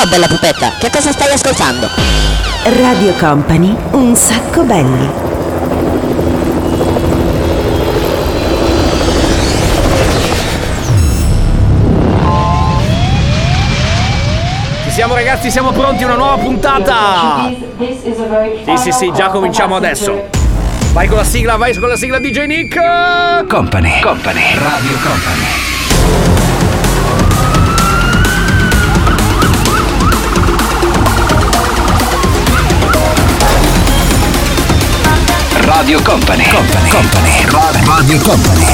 Ciao bella pupetta, che cosa stai ascoltando? Radio Company, un sacco belli. Ci siamo ragazzi, siamo pronti, una nuova puntata! Sì, sì, sì, già cominciamo adesso. Vai con la sigla, vai con la sigla DJ Nick! Company, Company, Radio Company. Radio Company, Company, Company, Radio Company.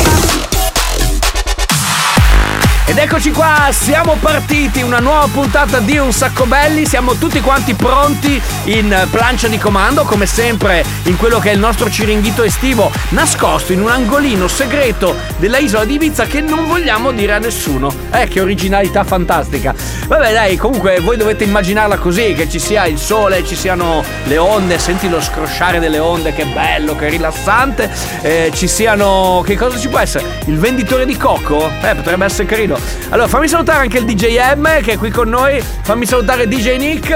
Ed eccoci qua, siamo partiti, una nuova puntata di Un Sacco Belli, siamo tutti quanti pronti in plancia di comando, come sempre in quello che è il nostro ciringhito estivo, nascosto in un angolino segreto della isola di Ibiza che non vogliamo dire a nessuno. Eh, che originalità fantastica. Vabbè dai, comunque voi dovete immaginarla così, che ci sia il sole, ci siano le onde, senti lo scrosciare delle onde, che bello, che rilassante, eh, ci siano... che cosa ci può essere? Il venditore di cocco? Eh, potrebbe essere carino. Allora, fammi salutare anche il DJ M che è qui con noi. Fammi salutare DJ Nick.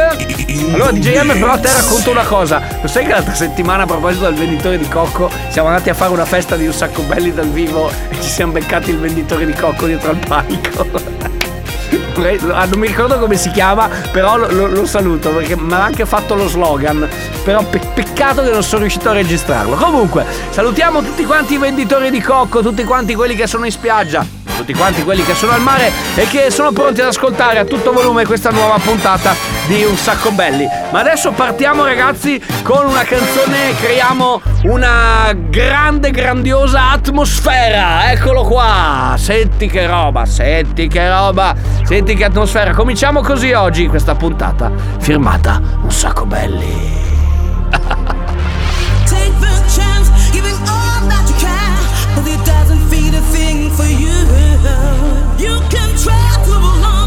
Allora, DJ M, però a te racconto una cosa. Lo sai che l'altra settimana, a proposito del venditore di cocco, siamo andati a fare una festa di un sacco belli dal vivo e ci siamo beccati il venditore di cocco dietro al palco. Ah, non mi ricordo come si chiama, però lo, lo- saluto perché mi ha anche fatto lo slogan. Però pe- peccato che non sono riuscito a registrarlo. Comunque, salutiamo tutti quanti i venditori di cocco, tutti quanti quelli che sono in spiaggia, tutti quanti quelli che sono al mare e che sono pronti ad ascoltare a tutto volume questa nuova puntata di Un Sacco Belli. Ma adesso partiamo ragazzi con una canzone, creiamo una grande, grandiosa atmosfera. Eccolo qua. Senti che roba, senti che roba, senti che atmosfera. Cominciamo così oggi questa puntata firmata Un Sacco Belli. You can, it doesn't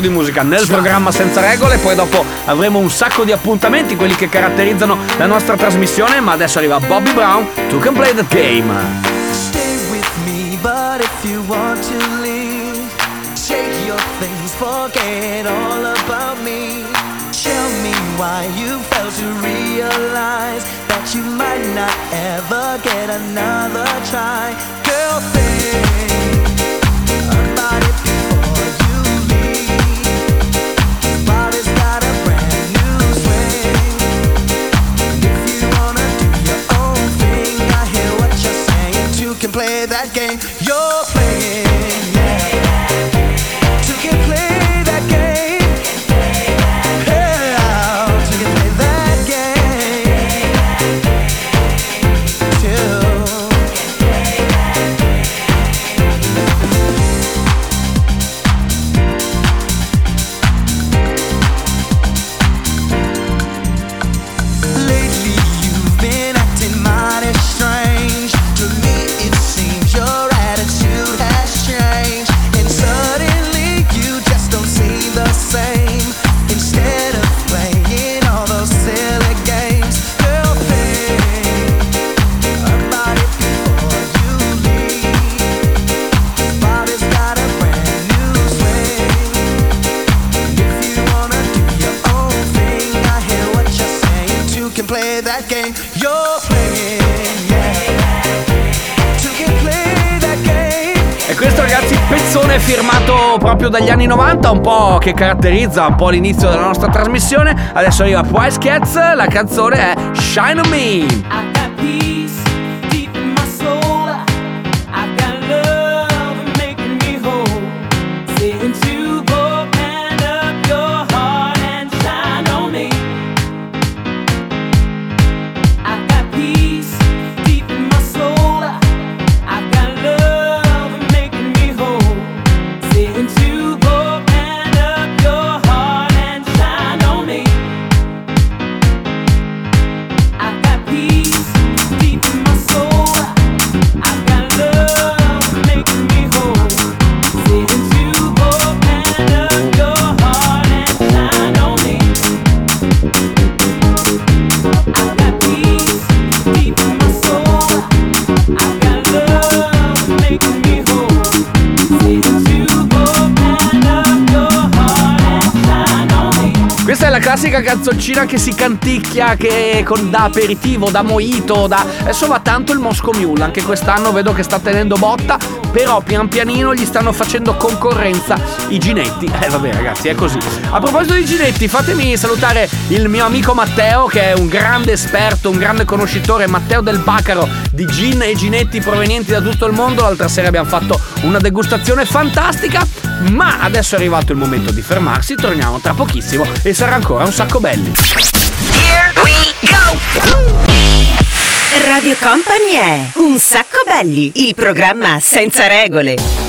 sacco di musica nel programma senza regole, poi dopo avremo un sacco di appuntamenti, quelli che caratterizzano la nostra trasmissione, ma adesso arriva Bobby Brown, To Can Play That Game. Stay with me, but if you want to leave, shake your things, forget all about me. Tell me why you failed to realize that you might not ever get another try. Canzone firmato proprio dagli anni 90, un po' che caratterizza un po' l'inizio della nostra trasmissione. Adesso arriva Price Cats, la canzone è Shine on Me. Classica canzoncina che si canticchia, che con, da aperitivo, da mojito, da. Adesso va tanto il Moscow Mule, anche quest'anno vedo che sta tenendo botta, però pian pianino gli stanno facendo concorrenza i ginetti. Eh vabbè ragazzi, è così. A proposito di ginetti, fatemi salutare il mio amico Matteo, che è un grande esperto, un grande conoscitore, Matteo del Bacaro, di gin e ginetti provenienti da tutto il mondo. L'altra sera abbiamo fatto una degustazione fantastica, ma adesso è arrivato il momento di fermarsi, torniamo tra pochissimo e sarà ancora un sacco belli. Radio Company è Un sacco belli, il programma senza regole.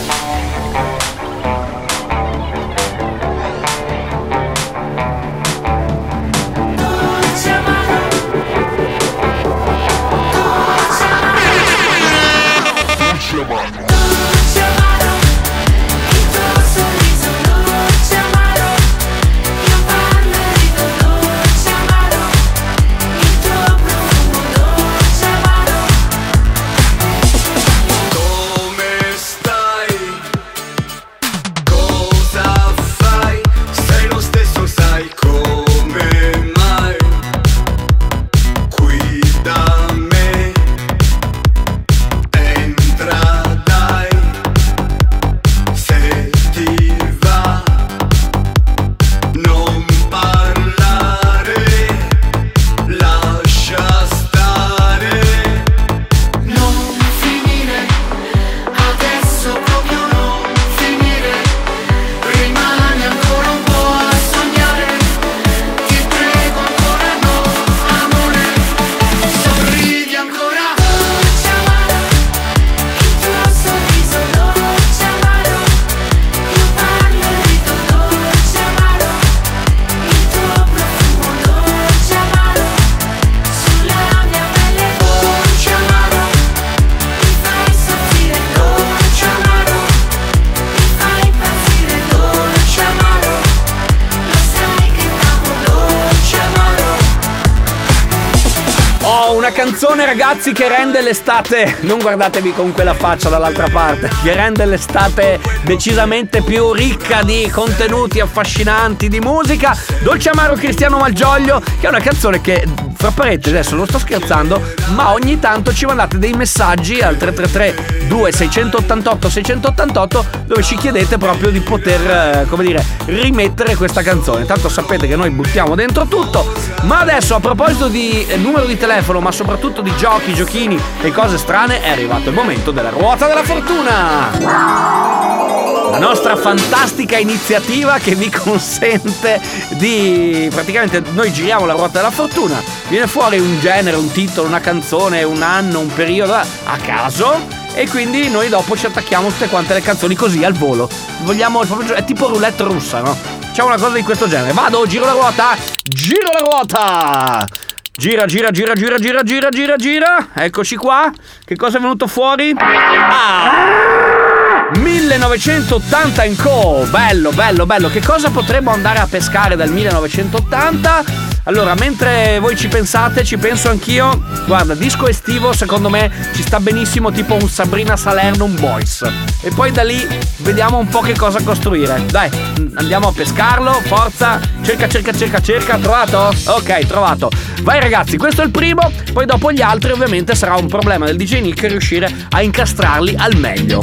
Ragazzi che rende l'estate, non guardatevi con quella faccia dall'altra parte, che rende l'estate decisamente più ricca di contenuti affascinanti, di musica. Dolce Amaro Cristiano Malgioglio, che è una canzone che, fra parentesi, adesso non sto scherzando, ma ogni tanto ci mandate dei messaggi al 333 2688 688 dove ci chiedete proprio di poter, eh, come dire, rimettere questa canzone. Tanto sapete che noi buttiamo dentro tutto. Ma adesso a proposito di eh, numero di telefono, ma soprattutto di giochi, giochini e cose strane, è arrivato il momento della ruota della fortuna. La nostra fantastica iniziativa che vi consente di praticamente noi giriamo la ruota della fortuna, viene fuori un genere, un titolo, una canzone, un anno, un periodo a caso e quindi noi dopo ci attacchiamo tutte quante le canzoni così al volo. Vogliamo è tipo roulette russa, no? Facciamo una cosa di questo genere. Vado, giro la ruota, giro la ruota. Gira, gira, gira, gira, gira, gira, gira, gira. Eccoci qua. Che cosa è venuto fuori? Ah! 1980 in co. Bello, bello, bello. Che cosa potremmo andare a pescare dal 1980? Allora, mentre voi ci pensate, ci penso anch'io. Guarda, disco estivo, secondo me ci sta benissimo, tipo un Sabrina Salernum Boys. E poi da lì vediamo un po' che cosa costruire. Dai, andiamo a pescarlo. Forza. Cerca, cerca, cerca, cerca. Trovato? Ok, trovato. Vai ragazzi, questo è il primo. Poi dopo gli altri, ovviamente, sarà un problema del DJ Nick riuscire a incastrarli al meglio.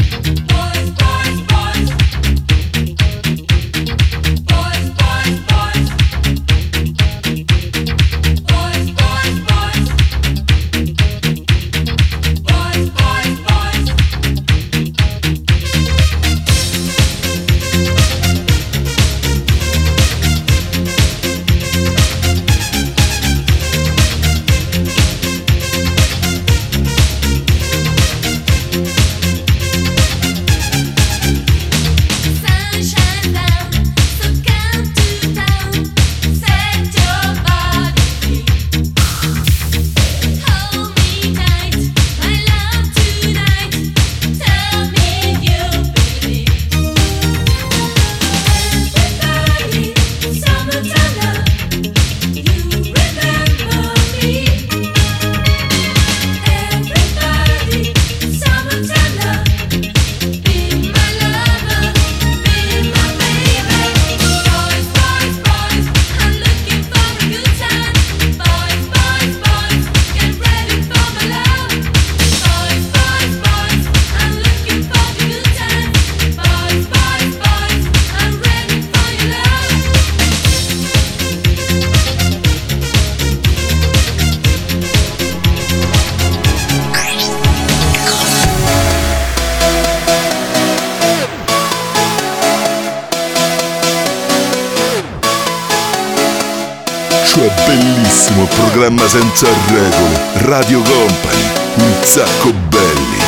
È bellissimo, programma senza regole. Radio Company, un sacco belli.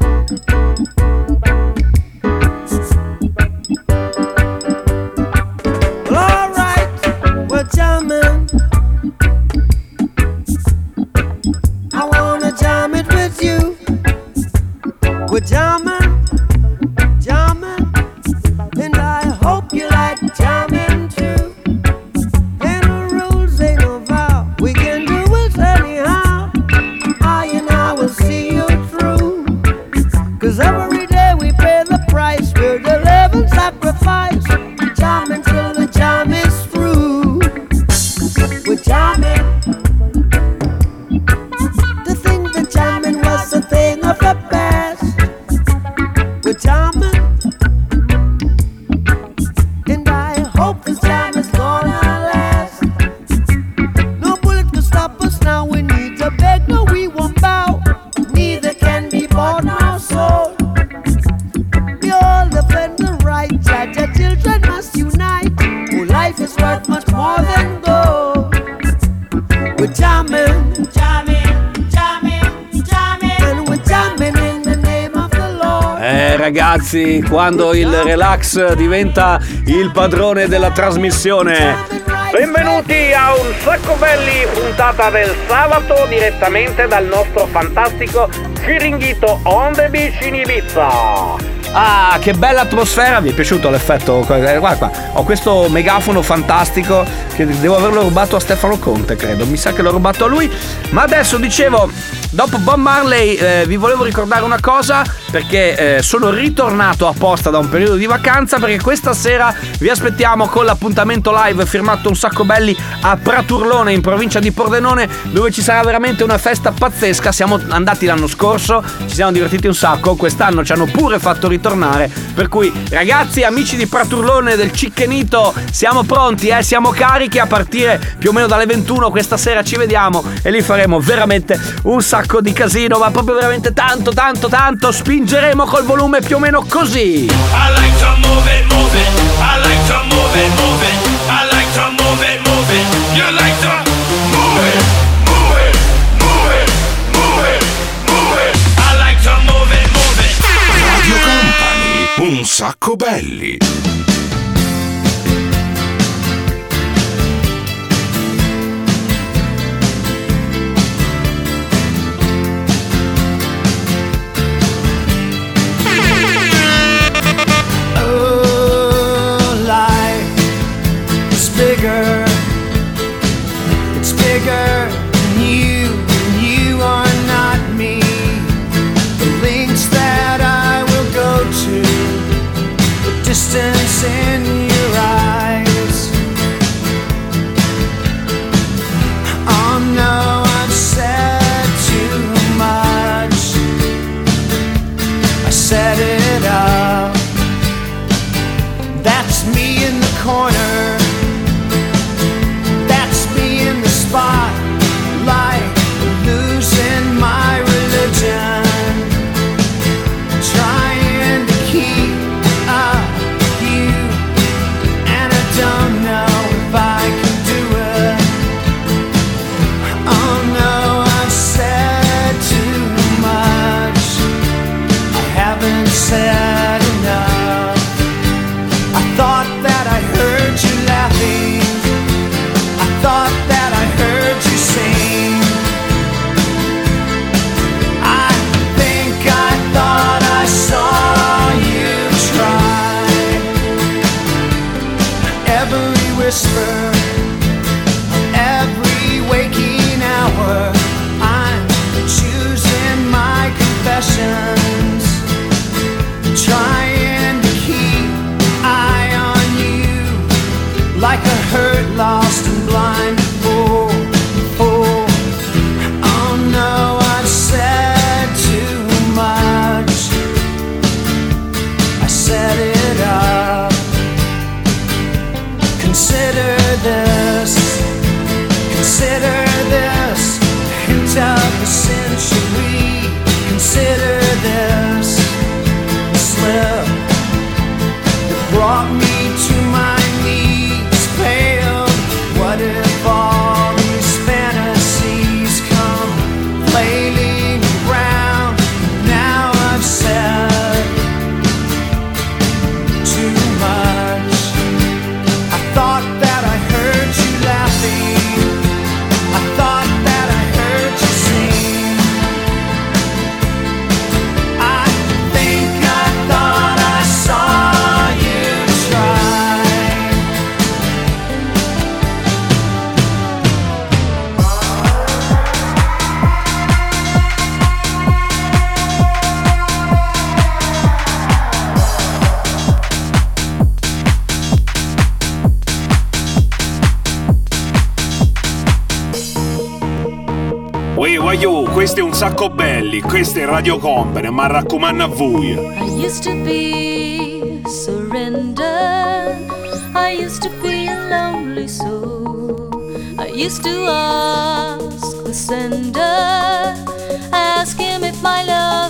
Judge, our children must unite. Oh, life is worth much more than gold. We're jamming, jamming, jamming, jamming, and we're jamming in the name of the Lord. Eh ragazzi, quando il relax diventa il padrone della trasmissione. Benvenuti a un sacco belli puntata del sabato direttamente dal nostro fantastico Chiringhito on the beach in Ibiza. Ah, che bella atmosfera! Mi è piaciuto l'effetto? Eh, Guarda qua, ho questo megafono fantastico che devo averlo rubato a Stefano Conte, credo. Mi sa che l'ho rubato a lui. Ma adesso dicevo, dopo Bob Marley eh, vi volevo ricordare una cosa perché eh, sono ritornato apposta da un periodo di vacanza perché questa sera vi aspettiamo con l'appuntamento live firmato un sacco belli a Praturlone in provincia di Pordenone dove ci sarà veramente una festa pazzesca. Siamo andati l'anno scorso, ci siamo divertiti un sacco, quest'anno ci hanno pure fatto ritornare. Per cui ragazzi, amici di Praturlone del Cickenito, siamo pronti, eh? siamo carichi a partire più o meno dalle 21 questa sera ci vediamo e lì faremo veramente un sacco di casino, ma proprio veramente tanto tanto tanto spingeremo col volume più o meno così. I like to move it, move it. I like to move it, move it. I like to move it, move it. You like to move it, move it, move it, move it, move it. I like to move it, move it. Radio Company, un sacco belli. Questo è Radio Company, ma raccomando a voi. I used to be surrender. I used to be a lonely soul. I used to ask the sender, ask him if my love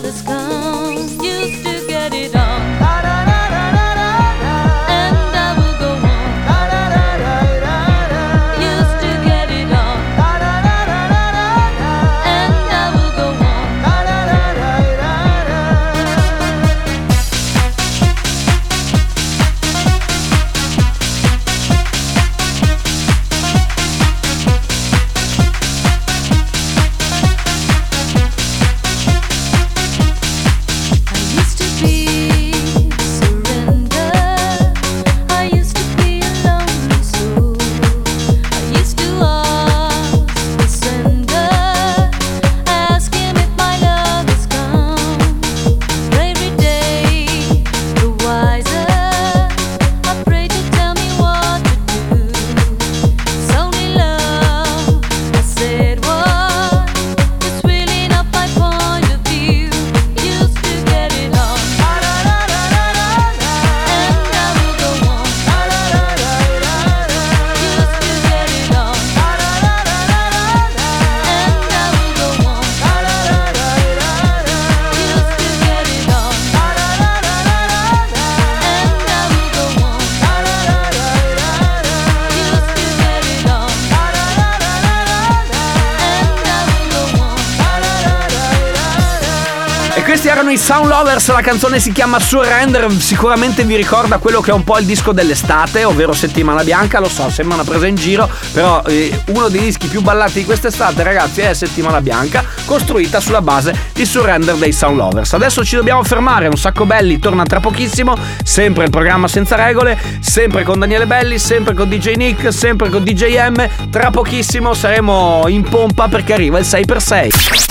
Lovers, la canzone si chiama Surrender, sicuramente vi ricorda quello che è un po' il disco dell'estate, ovvero Settimana Bianca, lo so, sembra una presa in giro, però eh, uno dei dischi più ballati di quest'estate ragazzi è Settimana Bianca, costruita sulla base di Surrender dei Sound Lovers. Adesso ci dobbiamo fermare, un sacco belli, torna tra pochissimo, sempre il programma senza regole, sempre con Daniele Belli, sempre con DJ Nick, sempre con DJ M, tra pochissimo saremo in pompa perché arriva il 6x6.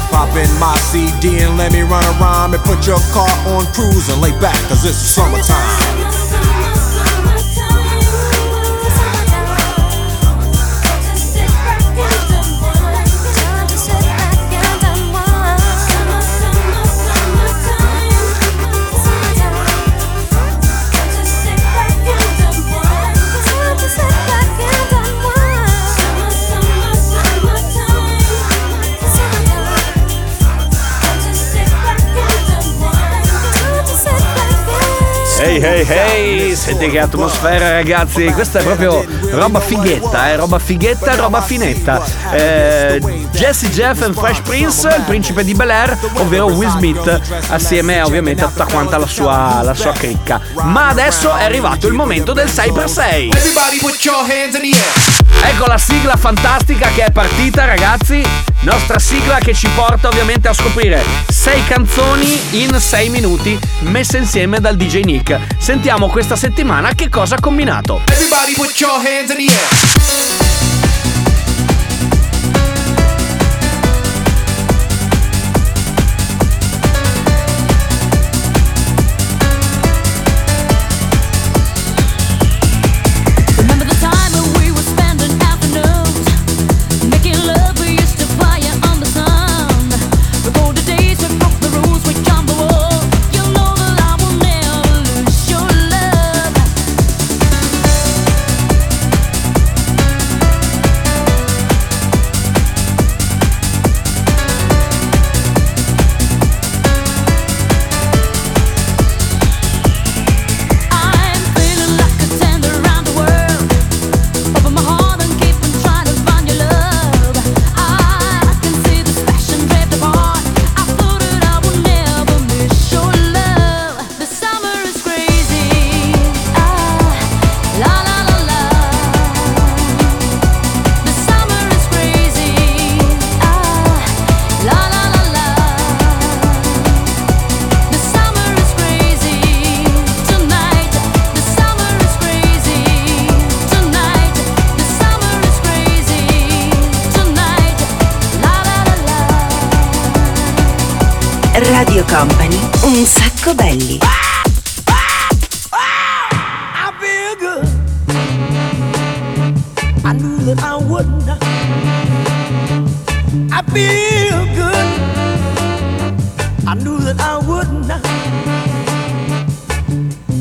Pop in my CD and let me run around and put your car on cruise and lay back, cause it's summertime. Ehi ehi ehi, senti che atmosfera ragazzi, questa è proprio roba fighetta, eh, roba fighetta, roba finetta. Eh, Jesse Jeff and Fresh Prince, il principe di Bel Air, ovvero Will Smith, assieme ovviamente a tutta quanta la sua, la sua cricca. Ma adesso è arrivato il momento del 6x6. Everybody put your hands in the air. Ecco la sigla fantastica che è partita, ragazzi. Nostra sigla che ci porta ovviamente a scoprire 6 canzoni in 6 minuti messe insieme dal DJ Nick. Sentiamo questa settimana che cosa ha combinato. Everybody put your hands in the air. That I wouldn't.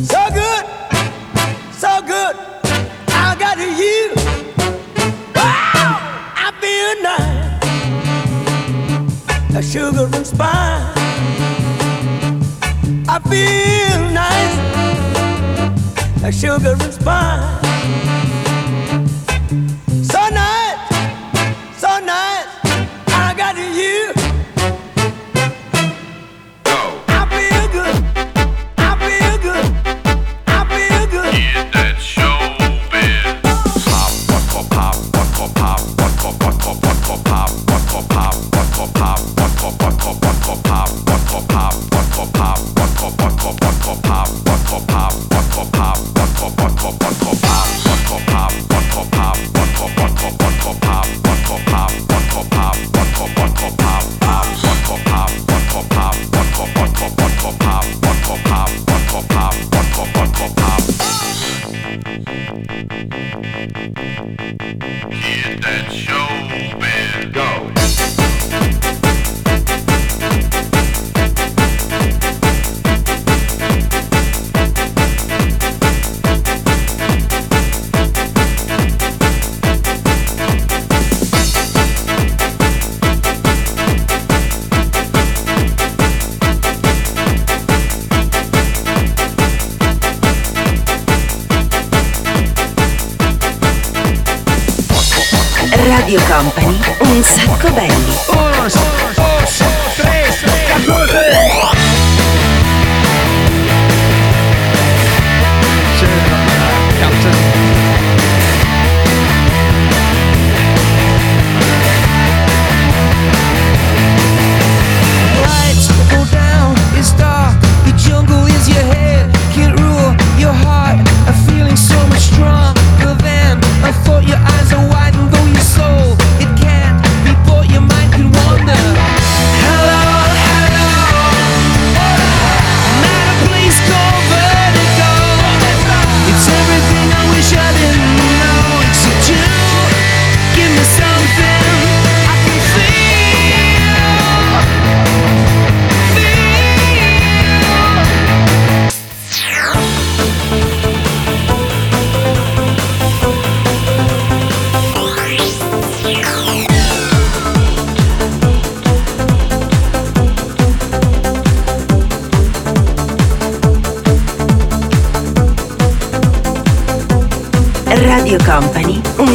So good, so good. I got you. Wow, I feel nice. A sugar and spice. I feel nice like sugar and spice.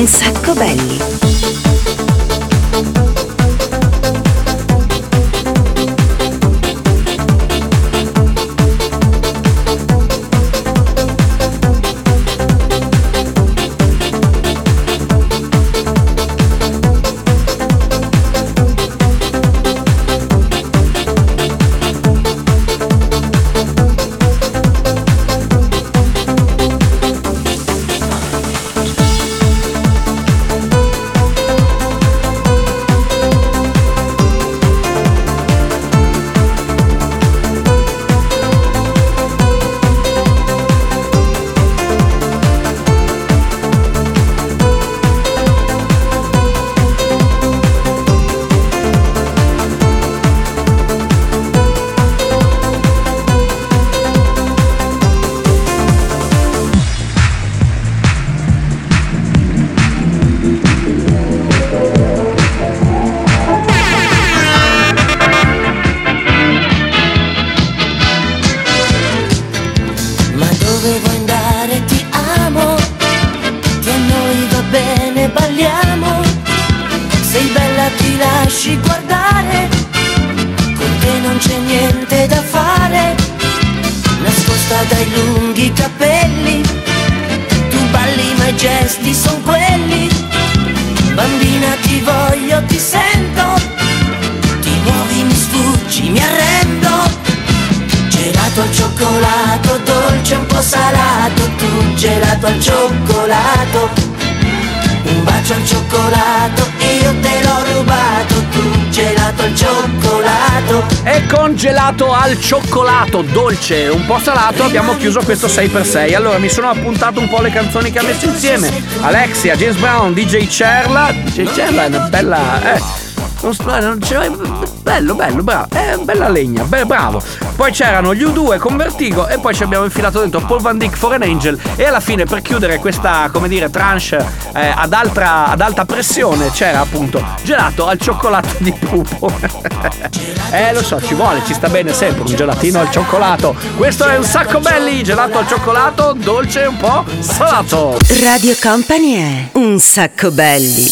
un sacco belli. Lasci guardare Con te non c'è niente da fare Nascosta dai lunghi capelli Tu balli ma i gesti son quelli Bambina ti voglio, ti sento Ti muovi, mi sfuggi, mi arrendo Gelato al cioccolato, dolce un po' salato, tu gelato al cioccolato. Un bacio al cioccolato, io te l'ho rubato, gelato al cioccolato. E con gelato al cioccolato dolce, un po' salato, abbiamo chiuso questo 6x6. Allora mi sono appuntato un po' le canzoni che ha messo insieme. Alexia, James Brown, DJ Cerla. DJ Cerla è una bella. Eh. non non c'è- bello, bello, bravo. È bella legna, beh, bravo. Poi c'erano gli U2 con Vertigo e poi ci abbiamo infilato dentro Paul Van Dyck for an Angel. E alla fine, per chiudere questa, come dire, tranche eh, ad, altra- ad alta pressione, c'era appunto gelato al cioccolato di pupo. eh, lo so, ci vuole, ci sta bene sempre un gelatino al cioccolato. Questo è un sacco belli, gelato al cioccolato, dolce e un po' salato. Radio Company è un sacco belli.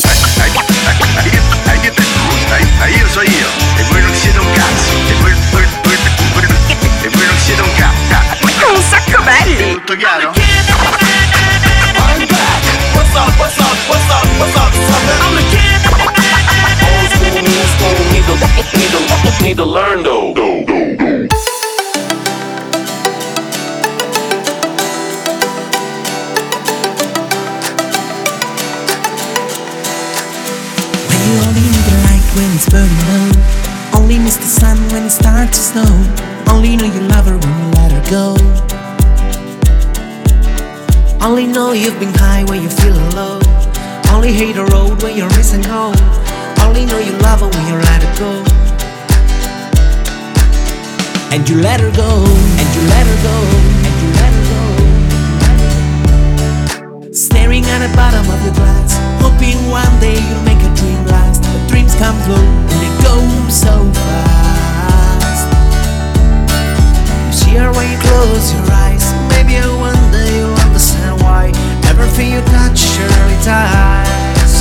Io so io, e voi non siete un cazzo, e voi, voi, voi, voi- e voi non siete un cazzo. Un sacco belli! Tutto chiaro? What's up, what's up, what's up, what's up, sucker? I'm the kid. Old school, new school, need to, need to, need to learn though. When it's burning low. Only miss the sun when it starts to snow. Only know you love her when you let her go. Only know you've been high when you're feeling low. Only hate the road when you're missing home. Only know you love her when you let her go. And you let her go. And you let her go. And you let her go. Staring at the bottom of your glass, hoping one day you'll make dreams come slow and they go so fast. You see her when you close your eyes. Maybe one day you'll understand why everything you touch surely ties.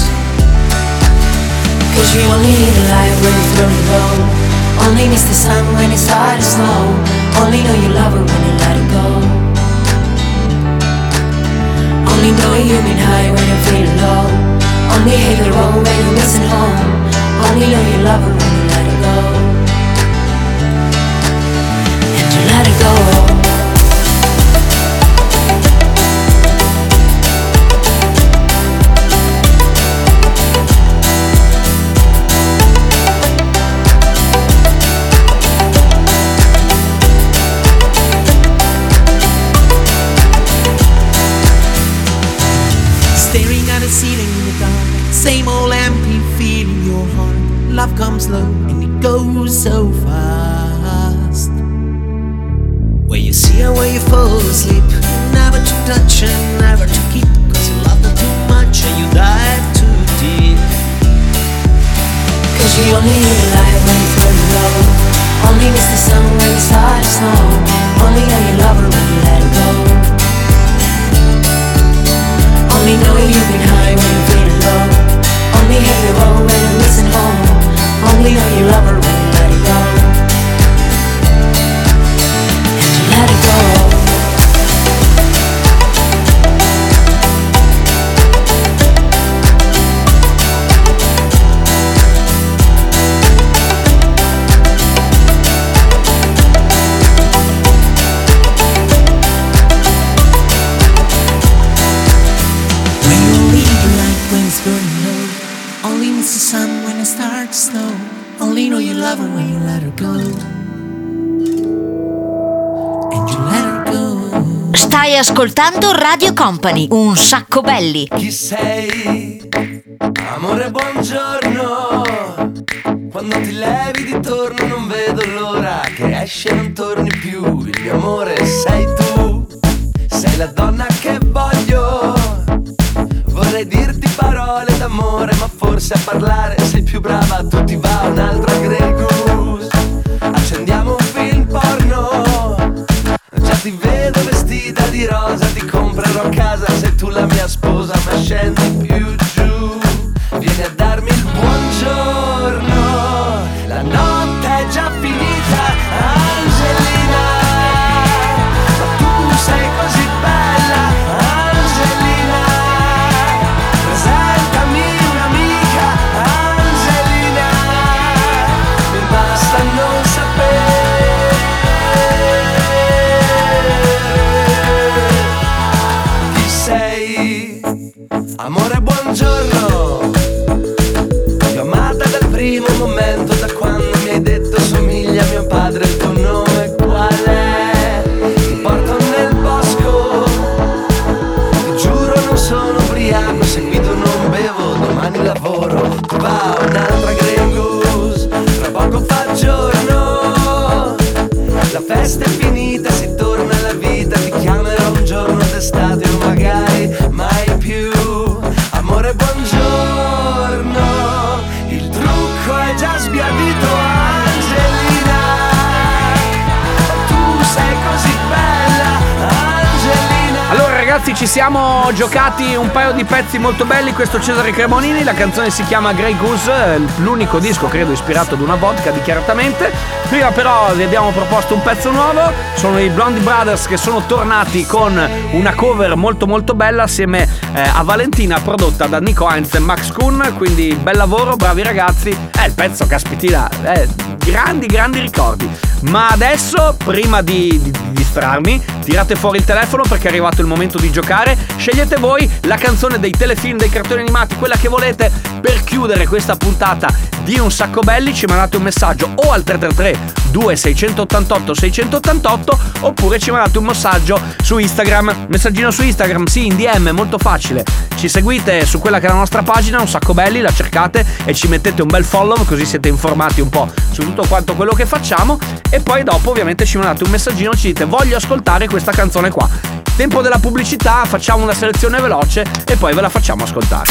Cause you only need the light when it's burning low. Only miss the sun when it starts to snow. Only know you love her when you let her go. Only know you've been high when you're feeling low. Only hate the road when you're missing home. Only know you love. her when you Love comes slow and it goes so fast. Where you see her where you fall asleep. Never to touch and never to keep. Cause you love her too much and you dive too deep. Cause you only need the light when it's burning low. Only miss the sun when it starts to snow. Only know you love her when you let her go. Only know you've been high when you're feeling low. Only hate the road when you listen home. Only a lover. Ascoltando Radio Company, un sacco belli. Chi sei? Amore, buongiorno. Quando ti levi di torno non vedo l'ora che esci e non torni più. Il mio amore sei tu. Sei la donna che voglio. Vorrei dirti parole d'amore, ma forse a parlare sei più brava. Tu ti va un'altra Grey Goose. Ti vedo vestita di rosa, ti comprerò casa se tu la mia sposa, ma scendi più siamo giocati un paio di pezzi molto belli. Questo Cesare Cremonini La canzone si chiama Grey Goose L'unico disco credo ispirato ad una vodka dichiaratamente. Prima però vi abbiamo proposto un pezzo nuovo. Sono i Blondie Brothers che sono tornati con una cover molto molto bella Assieme eh, a Valentina prodotta da Nico Heinz e Max Kuhn Quindi bel lavoro, bravi ragazzi È il pezzo caspitina eh, Grandi grandi ricordi Ma adesso prima di, di- di distrarmi Tirate fuori il telefono perché è arrivato il momento di giocare. Scegliete voi la canzone dei telefilm, dei cartoni animati, quella che volete per chiudere questa puntata di Un Sacco Belli. Ci mandate un messaggio o al 333 2688 688 oppure ci mandate un messaggio su Instagram. Messaggino su Instagram, sì, in DM, molto facile. Ci seguite su quella che è la nostra pagina, Un Sacco Belli, la cercate e ci mettete un bel follow così siete informati un po' su tutto quanto quello che facciamo. E poi dopo ovviamente ci mandate un messaggino, ci dite voglio ascoltare questa canzone qua. Tempo della pubblicità, facciamo una selezione veloce e poi ve la facciamo ascoltare.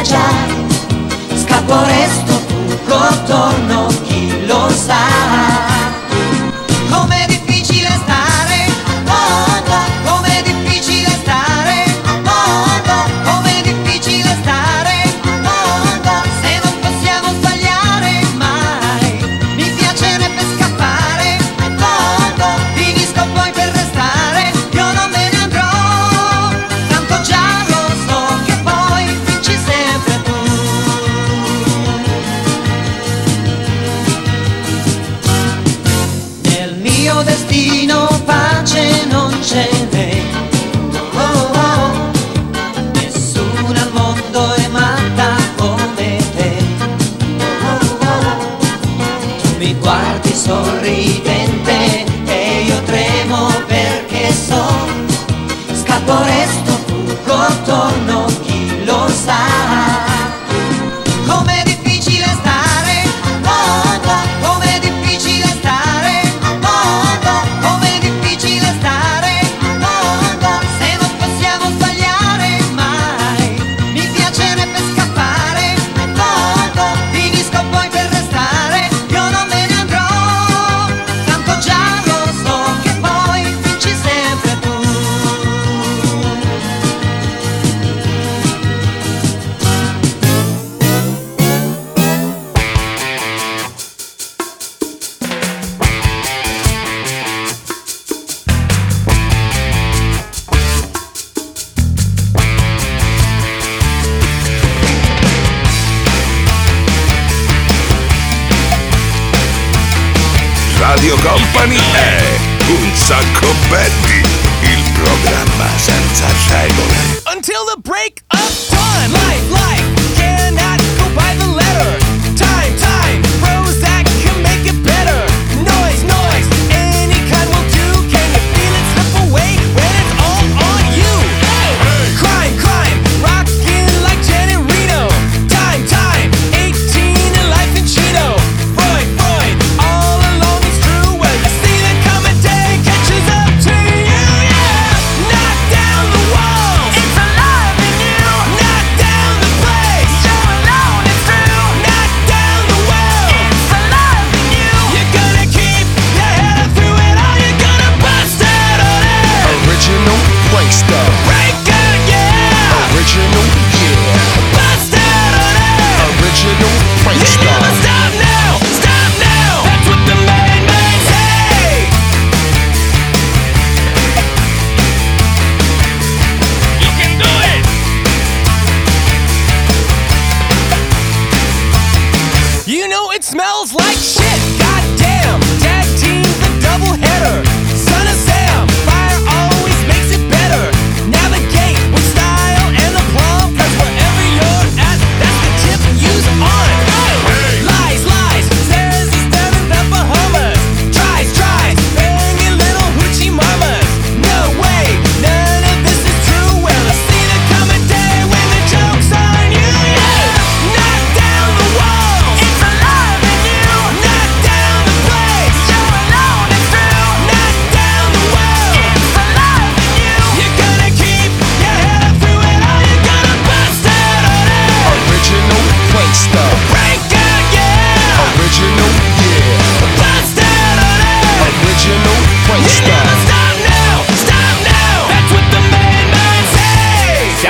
já já.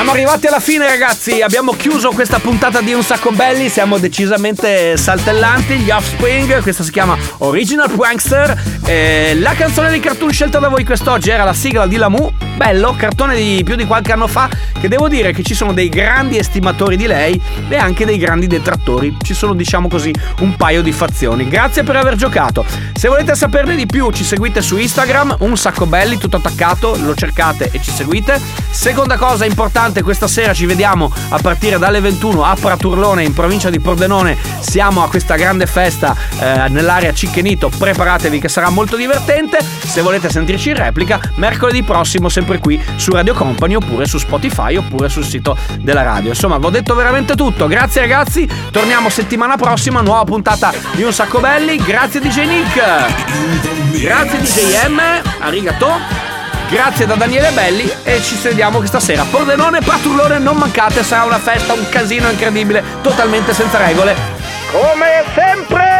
Siamo arrivati alla fine ragazzi, abbiamo chiuso questa puntata di Un Sacco Belli, siamo decisamente saltellanti, gli Offspring, questa si chiama Original Prankster, Eh, la canzone di cartoon scelta da voi quest'oggi era la sigla di Lamu, bello, cartone di più di qualche anno fa, che devo dire che ci sono dei grandi estimatori di lei e anche dei grandi detrattori, ci sono diciamo così un paio di fazioni. Grazie per aver giocato, se volete saperne di più ci seguite su Instagram, Un Sacco Belli, tutto attaccato, lo cercate e ci seguite. Seconda cosa importante, questa sera ci vediamo a partire dalle 21 a Praturlone in provincia di Pordenone. Siamo a questa grande festa eh, nell'area Cichenito. Preparatevi che sarà molto divertente. Se volete sentirci in replica, mercoledì prossimo sempre qui su Radio Company oppure su Spotify oppure sul sito della radio. Insomma, vi ho detto veramente tutto. Grazie ragazzi. Torniamo settimana prossima, nuova puntata di Un Sacco Belli. Grazie DJ Nick. Grazie DJ M. Arigato. Grazie da Daniele Belli e ci vediamo questa sera. Pordenone e Praturlone non mancate, sarà una festa, un casino incredibile, totalmente senza regole. Come sempre!